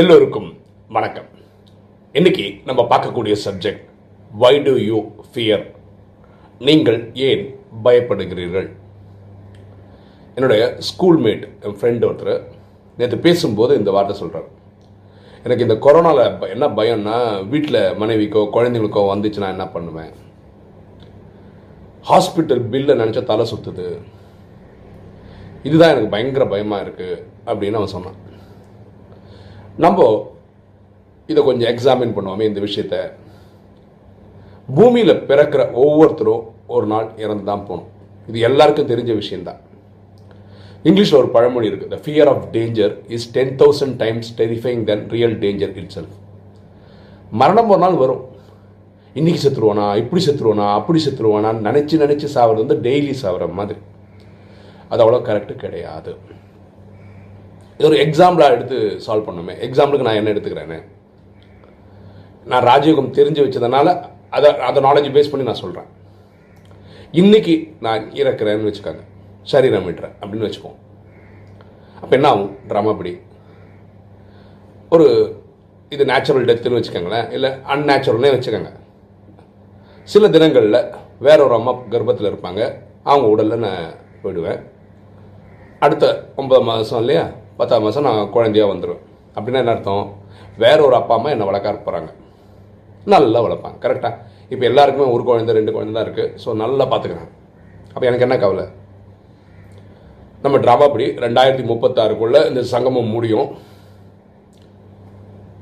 எல்லோருக்கும் வணக்கம். இன்னைக்கு நம்ம பார்க்கக்கூடிய subject why do you fear நீங்கள் ஏன் பயப்படுகிறீர்கள்? என்னுடைய ஸ்கூல்மேட் என் ஃப்ரெண்டு ஒருத்தர் நேற்று பேசும்போது இந்த வார்த்தை சொல்கிறார் எனக்கு இந்த கொரோனாவில் என்ன பயம்னா வீட்டில் மனைவிக்கோ குழந்தைங்களுக்கோ வந்துச்சுன்னா என்ன பண்ணுவேன்? ஹாஸ்பிட்டல் பில்லை நினச்சா தலை சுற்றுது இதுதான் எனக்கு பயங்கர பயமாக இருக்குது அப்படின்னு அவன் சொன்னான். நம்ம இதை கொஞ்சம் எக்ஸாமின் பண்ணுவோமே இந்த விஷயத்த. பூமியில் பிறக்கிற ஒவ்வொருத்தரும் ஒரு நாள் இறந்து தான் போகணும். இது எல்லாருக்கும் தெரிஞ்ச விஷயம்தான். இங்கிலீஷில் ஒரு பழமொழி இருக்குது the fear of danger is ten thousand times terrifying than real danger itself மரணம் ஒரு நாள் வரும். இன்றைக்கி செத்துருவானா இப்படி செத்துருவானா அப்படி செத்துருவானான்னு நினச்சி நினச்சி சாவது வந்து டெய்லி சாவற மாதிரி. அது அவ்வளோ கரெக்டு கிடையாது. இது ஒரு எக்ஸாம்பிளாக எடுத்து சால்வ் பண்ணுமே. எக்ஸாம்பிளுக்கு நான் என்ன எடுத்துக்கிறேன்னு நான் ராஜயோகம் தெரிஞ்சு வச்சதுனால அதை அதை நாலேஜ் பேஸ் பண்ணி நான் சொல்கிறேன் இன்னைக்கு நான் இறக்குறேன்னு வச்சுக்கோங்க. சரீரம் விட்டுறேன் அப்படின்னு வச்சுப்போம். அப்போ என்ன ஆகும்? ட்ராமா படி. ஒரு இது நேச்சுரல் டெத்துன்னு வச்சுக்கோங்களேன். இல்லை அன்நேச்சுரல்னே வச்சுக்கோங்க. சில தினங்களில் வேற ஒரு அம்மா கர்ப்பத்தில் இருப்பாங்க. அவங்க உடலில் நான் போயிடுவேன். அடுத்த ஒன்பது மாதம் இல்லையா? பத்தாம் மாதம் நான் குழந்தையாக வந்துடுவேன் அப்படின்னா என்ன அர்த்தம்? வேற ஒரு அப்பா அம்மா என்னை வளர்க்க போகிறாங்க நல்லா வளர்ப்பாங்க. கரெக்டாக இப்போ எல்லாருக்குமே ஒரு குழந்தை ரெண்டு குழந்தை தான் இருக்குது ஸோ நல்லா பார்த்துக்கிறாங்க அப்போ எனக்கு என்ன கவலை? நம்ம ட்ராமா படி ரெண்டாயிரத்தி முப்பத்தாறுக்குள்ளே இந்த சங்கமம் முடியும்.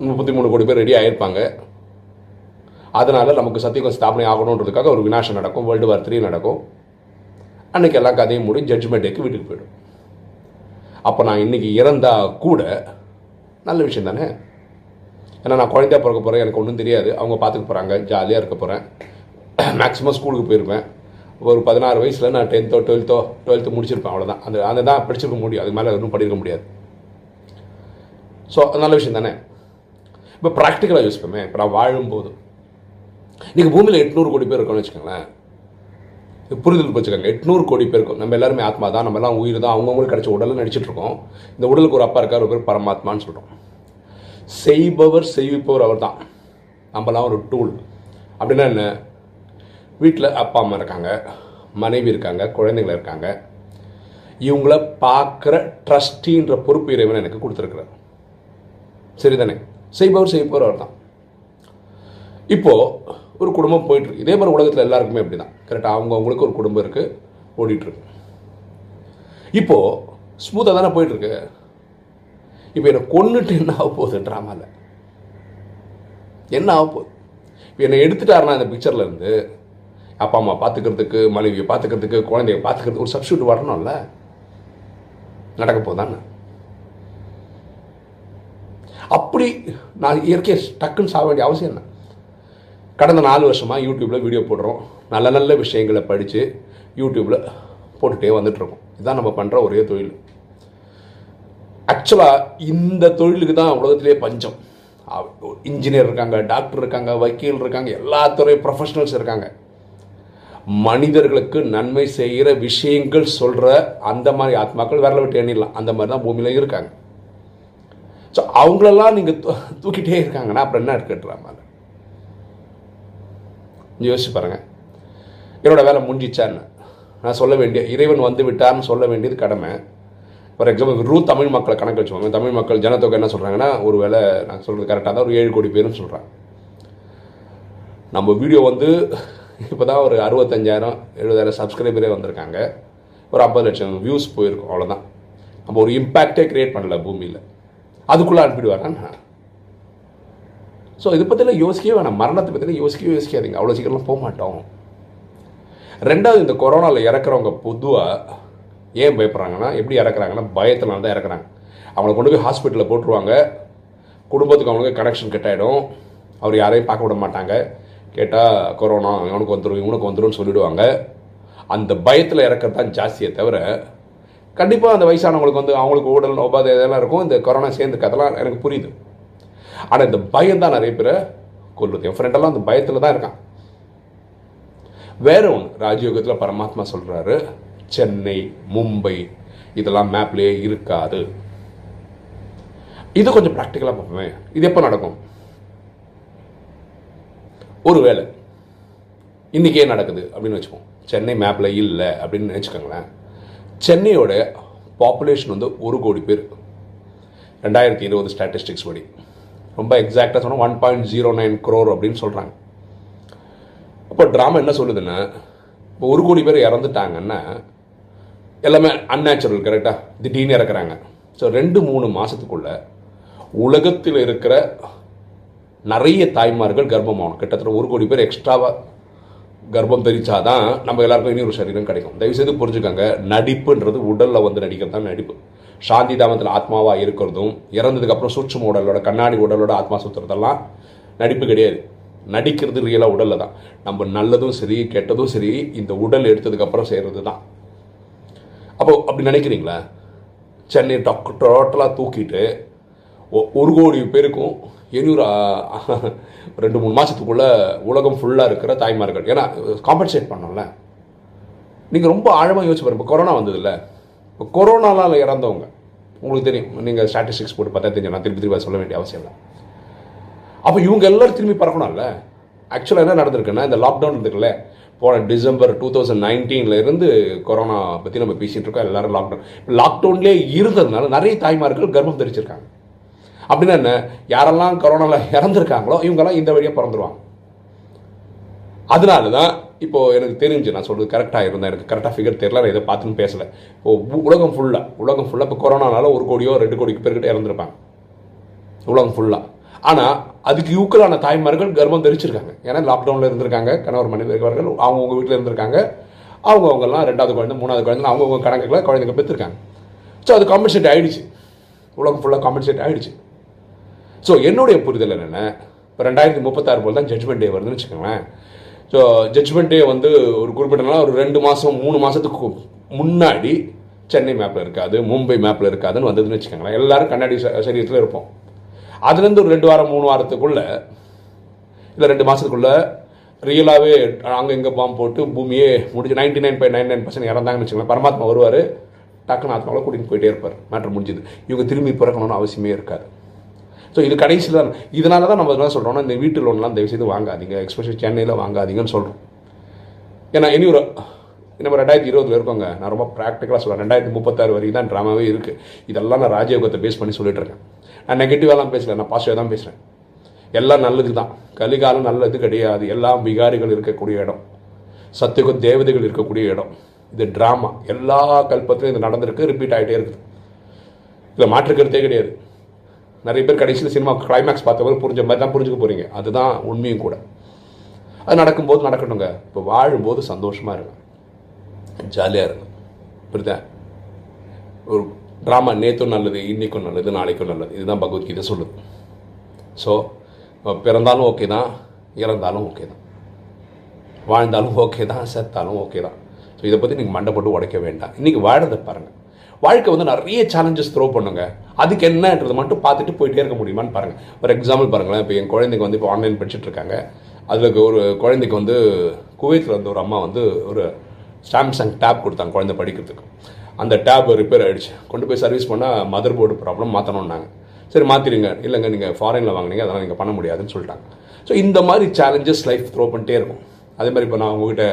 முப்பத்தி மூணு கோடி பேர் ரெடி ஆகிருப்பாங்க அதனால் நமக்கு சத்தியகம் ஸ்தாபனை ஆகணுன்றதுக்காக ஒரு வினாசம் நடக்கும். வேர்ல்டு வார் த்ரீ நடக்கும். அன்றைக்கி எல்லா கதையும் மூடி ஜட்ஜ்மெண்ட் டேக்கு வீட்டுக்கு போயிடும். அப்போ நான் இன்னைக்கு இறந்தா கூட நல்ல விஷயம் தானே? ஏன்னா நான் குழந்தையாக பிறக்க போகிறேன் எனக்கு ஒன்றும் தெரியாது. அவங்க பார்த்துக்க போகிறாங்க ஜாலியாக இருக்க போகிறேன் மேக்ஸிமம் ஸ்கூலுக்கு போயிருப்பேன். ஒரு பதினாறு வயசில் நான் டென்த்தோ டுவெல்த்தோ டுவெல்த்து முடிச்சிருப்பேன் அவ்வளோதான் அந்த அந்த தான் படிச்சிருக்க முடியும். அதுக்கு மேலே ஒன்றும் படிக்க முடியாது. ஸோ நல்ல விஷயம் தானே? இப்போ ப்ராக்டிக்கலாக யூஸ் பண்ணுவேன் இப்போ நான் வாழும்போது. இன்றைக்கி பூமியில் எட்நூறு கோடி பேர் இருக்கோம்னு வச்சுக்கோங்களேன். புரிதல் வச்சுக்கோங்க எட்நூறு கோடி பேருக்கும் நம்ம எல்லாருமே ஆத்மா தான். நம்ம எல்லாம் உயிர் தான். அவங்கவுங்களுக்கு கிடைச்ச உடலில் நடிச்சிட்டு இருக்கோம். இந்த உடலுக்கு ஒரு அப்பா இருக்கார். ஒரு பேர் பரமாத்மான்னு சொல்கிறோம் செய்பவர் செய்விப்பவர் அவர் தான் நம்மலாம் ஒரு டூல் அப்படின்னா என்ன? வீட்டில் அப்பா அம்மா இருக்காங்க. மனைவி இருக்காங்க. குழந்தைங்க இருக்காங்க. இவங்கள பார்க்குற ட்ரஸ்டின்ற பொறுப்பு இறைவன் எனக்கு கொடுத்துருக்குறார். சரிதானே? செய்பவர் செய்பவர் அவர் தான் இப்போது ஒரு குடும்பம் போயிட்டுருக்கு. இதே மாதிரி உலகத்தில் எல்லாருக்குமே அப்படி தான் கரெக்டாக அவங்க அவங்களுக்கு ஒரு குடும்பம் இருக்குது ஓடிட்டுருக்கு. இப்போது ஸ்மூத்தாக தானே போயிட்டுருக்கு. இப்போ என்னை கொன்னுட்டு என்ன ஆக போகுது? ட்ராமாவில் என்ன ஆக போகுது? இப்போ என்னை எடுத்துட்டாருன்னா இந்த பிக்சர்லேருந்து அப்பா அம்மா பார்த்துக்கிறதுக்கு மனைவியை பார்த்துக்கிறதுக்கு குழந்தைய பார்த்துக்கிறதுக்கு ஒரு சப்ஸ்டியூட் வரணும்ல? நடக்க போதானே அப்படி நான் இயற்கையை டக்குன்னு சாக வேண்டிய அவசியம் என்ன? கடந்த நாலு வருஷமாக யூடியூப்பில் வீடியோ போடுறோம். நல்ல நல்ல விஷயங்களை படித்து யூடியூப்பில் போட்டுகிட்டே வந்துட்டுருக்கோம். இதுதான் நம்ம பண்ணுற ஒரே தொழில். ஆக்சுவலாக இந்த தொழிலுக்கு தான் உலகத்திலே பஞ்சம். இன்ஜினியர் இருக்காங்க டாக்டர் இருக்காங்க வக்கீல் இருக்காங்க எல்லா துறை ப்ரொஃபஷனல்ஸ் இருக்காங்க. மனிதர்களுக்கு நன்மை செய்கிற விஷயங்கள் சொல்கிற அந்த மாதிரி ஆத்மாக்கள் விரல விட்டு எண்ணிடலாம். அந்த மாதிரி தான் பூமியில் இருக்காங்க. ஸோ அவங்களெல்லாம் நீங்கள் தூக்கிட்டே இருக்காங்கன்னா அப்புறம் என்ன இருக்குன்றாங்க யோசிச்சு பாருங்க. என்னோடய வேலை முடிஞ்சிச்சான்னு. நான் சொல்ல வேண்டிய இறைவன் வந்து விட்டார்னு சொல்ல வேண்டியது கடமை. ஃபார் எக்ஸாம்பிள் ரூ தமிழ் மக்களை கணக்கு வச்சுக்கோங்க. தமிழ் மக்கள் ஜனத்தொகை என்ன சொல்கிறாங்கன்னா ஒரு வேலை நான் சொல்கிறது கரெக்டாக தான் ஒரு ஏழு கோடி பேருன்னு சொல்கிறாங்க நம்ம வீடியோ வந்து இப்போ தான் ஒரு அறுபத்தஞ்சாயிரம் எழுபதாயிரம் சப்ஸ்கிரைபரே வந்திருக்காங்க. ஒரு ஐம்பது லட்சம் வியூஸ் போயிருக்கும் அவ்வளோதான் நம்ம ஒரு இம்பேக்டே க்ரியேட் பண்ணல பூமியில். அதுக்குள்ளே அனுப்பிடுவாங்க ஸோ இதை பற்றிலாம் யோசிக்கவே வேணாம். மரணத்தை பற்றிலாம் யோசிக்கவே யோசிக்காதீங்க. அவ்வளோ சீக்கிரம்லாம் போக மாட்டோம். ரெண்டாவது இந்த கொரோனாவில் இறக்குறவங்க பொதுவாக ஏன் பயப்படுறாங்கன்னா எப்படி இறக்குறாங்கன்னா பயத்தினால தான் இறக்குறாங்க. அவங்கள கொண்டு போய் ஹாஸ்பிட்டலில் போட்டுருவாங்க. குடும்பத்துக்கு அவங்களுக்கு கனெக்ஷன் கட் ஆகிடும் அவர் யாரையும் பார்க்க விட மாட்டாங்க. கேட்டால் கொரோனா இவனுக்கு வந்துடும் இவனுக்கு வந்துடும் சொல்லிவிடுவாங்க அந்த பயத்தில் இறக்கிறது தான் ஜாஸ்தியே தவிர கண்டிப்பாக அந்த வயசானவங்களுக்கு வந்து அவங்களுக்கு உடல் உபாதை இதெல்லாம் இருக்கும். இந்த கொரோனா சேர்ந்து கதெல்லாம் எனக்கு புரியுது. ஆனால் இந்த பயம் தான் நிறைய பேரை கொல்லுது என் ஃப்ரெண்டெல்லாம் அந்த பயத்தில் தான் இருக்கான். வேற ஒன்று ராஜயோகத்தில் பரமாத்மா சொல்கிறாரு சென்னை மும்பை இதெல்லாம் மேப்லேயே இருக்காது. இது கொஞ்சம் ப்ராக்டிக்கலாக பார்ப்போமே. இது எப்போ நடக்கும்? ஒருவேளை இன்றைக்கே நடக்குது அப்படின்னு வச்சுப்போம். சென்னை மேப்பில் இல்லை அப்படின்னு நினச்சிக்கோங்களேன். சென்னையோட பாப்புலேஷன் வந்து ஒரு கோடி பேர். ரெண்டாயிரத்தி இருபது ஸ்டாட்டிஸ்டிக்ஸ் படி. ரொம்ப எக்ஸாக்டாக சொன்னால் one point zero nine crore அப்படின்னு சொல்கிறாங்க அப்போ ட்ராமா என்ன சொல்லுதுன்னா இப்போ ஒரு கோடி பேர் இறந்துட்டாங்கன்னா எல்லாமே அன்நேச்சுரல் கரெக்டாக திடீர்னு இறக்குறாங்க. ஸோ ரெண்டு மூணு மாதத்துக்குள்ள உலகத்தில் இருக்கிற நிறைய தாய்மார்கள் கர்ப்பமாகணும். கிட்டத்தட்ட ஒரு கோடி பேர் எக்ஸ்ட்ராவாக கர்ப்பம் தெரிச்சாதான் நம்ம எல்லாருக்கும் இனி ஒரு சரீரம் கிடைக்கும். தயவுசெய்து புரிஞ்சுக்கோங்க நடிப்புன்றது உடலில் வந்து நடிக்கிறது தான் நடிப்பு. சாந்தி தாமத்தில் ஆத்மாவாக இருக்கிறதும் இறந்ததுக்கு அப்புறம் சூட்சும உடலோட கண்ணாடி உடலோட ஆத்மா சுற்றுறதெல்லாம் நடிப்பு கிடையாது. நடிக்கிறது ரியலாக உடலில் தான். நம்ம நல்லதும் சரி கெட்டதும் சரி இந்த உடல் எடுத்ததுக்கப்புறம் செய்கிறது தான். அப்போ அப்படி நினைக்கிறீங்களா? சென்னை டொக் டோட்டலாக தூக்கிட்டு ஒ- ஒரு கோடி பேருக்கும் இனியொரு ரெண்டு மூணு மாதத்துக்குள்ள உலகம் ஃபுல்லாக இருக்கிற தாய்மார்கள். ஏன்னா காம்பன்சேட் பண்ணோம்ல. நீங்கள் ரொம்ப ஆழமாக யோசிச்சு பாருங்க. இப்போ கொரோனா வந்ததில்லை இப்போ கொரோனாவில் இறந்தவங்க உங்களுக்கு தெரியும் நீங்கள் ஸ்டாட்டிஸ்டிக்ஸ் போட்டு பார்த்தா தெரியும் நான் திருப்பி திருப்பி சொல்ல வேண்டிய அவசியம் இல்லை. அப்போ இவங்க எல்லாரும் திரும்பி பறக்கணும்ல? ஆக்சுவலாக என்ன நடந்திருக்குன்னா இந்த லாக்டவுன் இருக்குல்ல போன டிசம்பர் டூ தௌசண்ட் நைன்டீன்லேருந்து கொரோனா பற்றி நம்ம பேசிகிட்டு இருக்கோம் எல்லாரும் லாக்டவுன் லாக்டவுன்லேயே இருந்ததுனால நிறைய தாய்மார்கள் கர்ப்பம் தெரிச்சிருக்காங்க. அப்படின்னா என்ன? யாரெல்லாம் கொரோனாவில் இறந்துருக்காங்களோ இவங்கெல்லாம் இந்த வழியாக பிறந்துருவாங்க. அதனால தான் இப்போது எனக்கு தெரிஞ்சு நான் சொல்கிறது கரெக்டாக இருந்தேன் எனக்கு கரெக்டாக ஃபிகர் தெரியல நான் இதை பார்த்துன்னு பேசலை. இப்போ உ- உலகம் ஃபுல்லாக உலகம் ஃபுல்லாக இப்போ கொரோனானால ஒரு கோடியோ ரெண்டு கோடிக்கு பேர்கிட்ட இறந்துருப்பாங்க. உலகம் ஃபுல்லாக ஆனால் அதுக்கு யூக்கலான தாய்மார்கள் கர்ப்பம் தெரிச்சிருக்காங்க. ஏன்னா லாக்டவுனில் இருந்திருக்காங்க கணவர் மனைவியர்கள் அவங்கவுங்க வீட்டில் இருந்திருக்காங்க. அவங்கவுங்கெல்லாம் ரெண்டாவது குழந்தை மூணாவது குழந்தை அவங்கவுங்க கணக்குல குழந்தைங்க பெற்றிருக்காங்க. ஸோ அது காம்பன்சேட் ஆகிடுச்சு உலகம் ஃபுல்லாக காம்பன்சேட் ஆகிடுச்சு ஸோ என்னுடைய புரிதல் என்னென்ன இப்போ ரெண்டாயிரத்தி முப்பத்தாறு போல் தான் ஜட்மெண்ட் டே வருதுன்னு வச்சுக்கோங்களேன். ஸோ ஜட்ஜ்மெண்ட்டே வந்து ஒரு குறிப்பிட்ட ஒரு ரெண்டு மாதம் மூணு மாதத்துக்கு முன்னாடி சென்னை மேப்பில் இருக்காது மும்பை மேப்பில் இருக்காதுன்னு வந்ததுன்னு வச்சுக்கோங்களேன். எல்லாரும் கண்ணாடி சரீரத்தில் இருப்போம். அதுலேருந்து ஒரு ரெண்டு வாரம் மூணு வாரத்துக்குள்ள இல்லை ரெண்டு மாதத்துக்குள்ளே ரியலாகவே அங்கே இங்கே பாம்பு போட்டு பூமியே முடிஞ்சு ninety nine point nine nine percent இறந்தாங்கன்னு வச்சுக்கோங்களேன். பரமாத்மா வருவார் டக்குன்னு ஆத்மாவில் கூட்டிகிட்டு போயிட்டே இருப்பார். மேட்ரு முடிஞ்சுது. இவங்க திரும்பி பிறக்கணும்னு அவசியமே இருக்காது. ஸோ இது கடைசியில் தான் இதனால தான் நம்ம என்ன சொல்கிறோம்னா இந்த வீட்டு லோன்லாம் தயவு செய்து வாங்காதீங்க. எக்ஸ்பெஷலி சென்னையில் வாங்காதீங்கன்னு சொல்கிறோம் ஏன்னா இனி ஒரு நம்ம ரெண்டாயிரத்தி இருபதுல இருக்கோங்க. நான் ரொம்ப ப்ராக்டிக்கலாக சொல்கிறேன் ரெண்டாயிரத்தி முப்பத்தாறு வரைக்கும் தான் ட்ராமாவே இருக்குது இதெல்லாம் நான் ராஜயோகத்தை பேஸ் பண்ணி சொல்லிட்டு இருக்கேன். நான் நெகட்டிவாலாம் பேசல நான் பாசிட்டிவாக தான் பேசுகிறேன் எல்லாம் நல்லது தான் கலிகாலம் நல்லது கிடையாது. எல்லாம் விகாரிகள் இருக்கக்கூடிய இடம். சத்தியுகம் தேவதைகள் இருக்கக்கூடிய இடம். இது ட்ராமா எல்லா கல்பத்திலும் இது நடந்திருக்கு. ரிப்பீட் ஆகிட்டே இருக்குது. இதில் மாற்றுக்கிறதே கிடையாது. நிறைய பேர் கடைசியில் சினிமா கிளைமேக்ஸ் பார்த்தவங்க புரிஞ்ச மாதிரி தான் புரிஞ்சுக்க போகிறீங்க அதுதான் உண்மையும் கூட. அது நடக்கும்போது நடக்கணுங்க இப்போ வாழும்போது சந்தோஷமாக இருங்க. ஜாலியாக இருங்க. புரியுதா? ஒரு ட்ராமா நேற்றும் நல்லது இன்னைக்கும் நல்லது நாளைக்கும் நல்லது. இதுதான் பகவத்கீதை சொல்லுது. ஸோ பிறந்தாலும் ஓகே தான் இறந்தாலும் ஓகே தான். வாழ்ந்தாலும் ஓகே தான் செத்தாலும் ஓகே தான். ஸோ இதை பற்றி நீங்கள் மண்டை போட்டு உடைக்க வேண்டாம். இன்றைக்கி வாழறதை பாருங்கள் வாழ்க்கை வந்து நிறைய சேலஞ்சஸ் த்ரோ பண்ணுங்க. அதுக்கு என்னன்றது மட்டும் பார்த்துட்டு போயிட்டே இருக்க முடியுமான்னு பாருங்கள் ஃபார் எக்ஸாம்பிள் பாருங்களேன் இப்போ என் குழந்தைங்க வந்து இப்போ ஆன்லைன் படிச்சுட்டு இருக்காங்க. அதில் ஒரு குழந்தைக்கு வந்து குவைத்தில் வந்து ஒரு அம்மா வந்து ஒரு சாம்சங் டேப் கொடுத்தாங்க குழந்தை படிக்கிறதுக்கு. அந்த டேப் ரிப்பேர் ஆகிடுச்சு கொண்டு போய் சர்வீஸ் பண்ணால் மதர் போர்டு ப்ராப்ளம் மாற்றணுன்னாங்க சரி மாற்றிடுங்க இல்லைங்க நீங்கள் ஃபாரினில் வாங்குனீங்க அதெல்லாம் நீங்கள் பண்ண முடியாதுன்னு சொல்லிட்டாங்க. ஸோ இந்த மாதிரி சேலஞ்சஸ் லைஃப் த்ரோ பண்ணிட்டே இருக்கும். அதே மாதிரி இப்போ நான் உங்ககிட்ட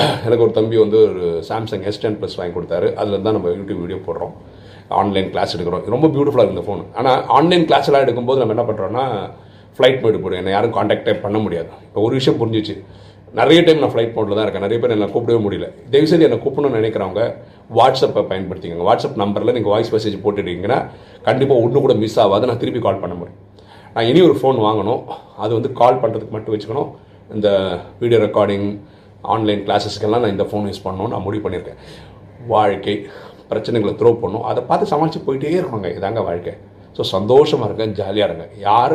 எனக்கு ஒரு தம்பி வந்து ஒரு சாம்சங் எஸ் டென் ப்ளஸ் வாங்கி கொடுத்தாரு. அதில் தான் நம்ம யூடியூப் வீடியோ போடுறோம். ஆன்லைன் கிளாஸ் எடுக்கிறோம். ரொம்ப பியூட்டிஃபுல்லாக இருக்கு இந்த ஃபோன் ஆனால் ஆன்லைன் கிளாஸ்லாம் எடுக்கும்போது நம்ம என்ன பண்ணுறோன்னா ஃப்ளைட் மோடு போடும் என்னை யாரும் காண்டாக்டே பண்ண முடியாது. இப்போ ஒரு விஷயம் புரிஞ்சிச்சு. நிறைய டைம் நான் ஃப்ளைட் மோட்டில் தான் இருக்கேன். நிறைய பேர் என்னை கூப்பிடவே முடியல. தயவுசெய்து என்னை கூப்பிடணும்னு நினைக்கிறவங்க வாட்ஸ்அப்பை பயன்படுத்திக்கோங்க. வாட்ஸ்அப் நம்பரில் நீங்கள் வாய்ஸ் மெசேஜ் போட்டுட்டீங்கன்னா கண்டிப்பாக ஒன்று கூட மிஸ் ஆகாது. நான் திருப்பி கால் பண்ண முடியும். நான் இனி ஒரு ஃபோன் வாங்கணும். அது வந்து கால் பண்ணுறதுக்கு மட்டும் வச்சுக்கணும். இந்த வீடியோ ரெக்கார்டிங் ஆன்லைன் கிளாஸஸ்க்கெல்லாம் நான் இந்த ஃபோன் யூஸ் பண்ணணும்னு நான் முடிவு பண்ணியிருக்கேன். வாழ்க்கை பிரச்சனைகளை த்ரோ பண்ணும் அதை பார்த்து சமாளித்து போயிட்டே இருக்கணுங்க இதாங்க வாழ்க்கை. ஸோ சந்தோஷமாக இருங்க ஜாலியாக இருங்க. யார்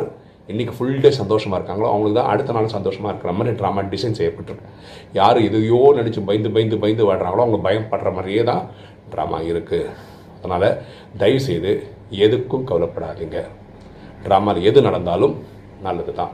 இன்னைக்கு ஃபுல் டே சந்தோஷமாக இருக்காங்களோ அவங்களுக்கு தான் அடுத்த நாள் சந்தோஷமாக இருக்கிற மாதிரி ட்ராமா டிசைன் செய்யப்பட்டிருக்கு யார் எதையோ நினச்சி பயந்து பயந்து பயந்து வாடுறாங்களோ அவங்க பயப்படுற மாதிரியே தான் ட்ராமா இருக்குது அதனால் தயவுசெய்து எதுக்கும் கவலைப்படாதீங்க. ட்ராமாவில் எது நடந்தாலும் நல்லது தான்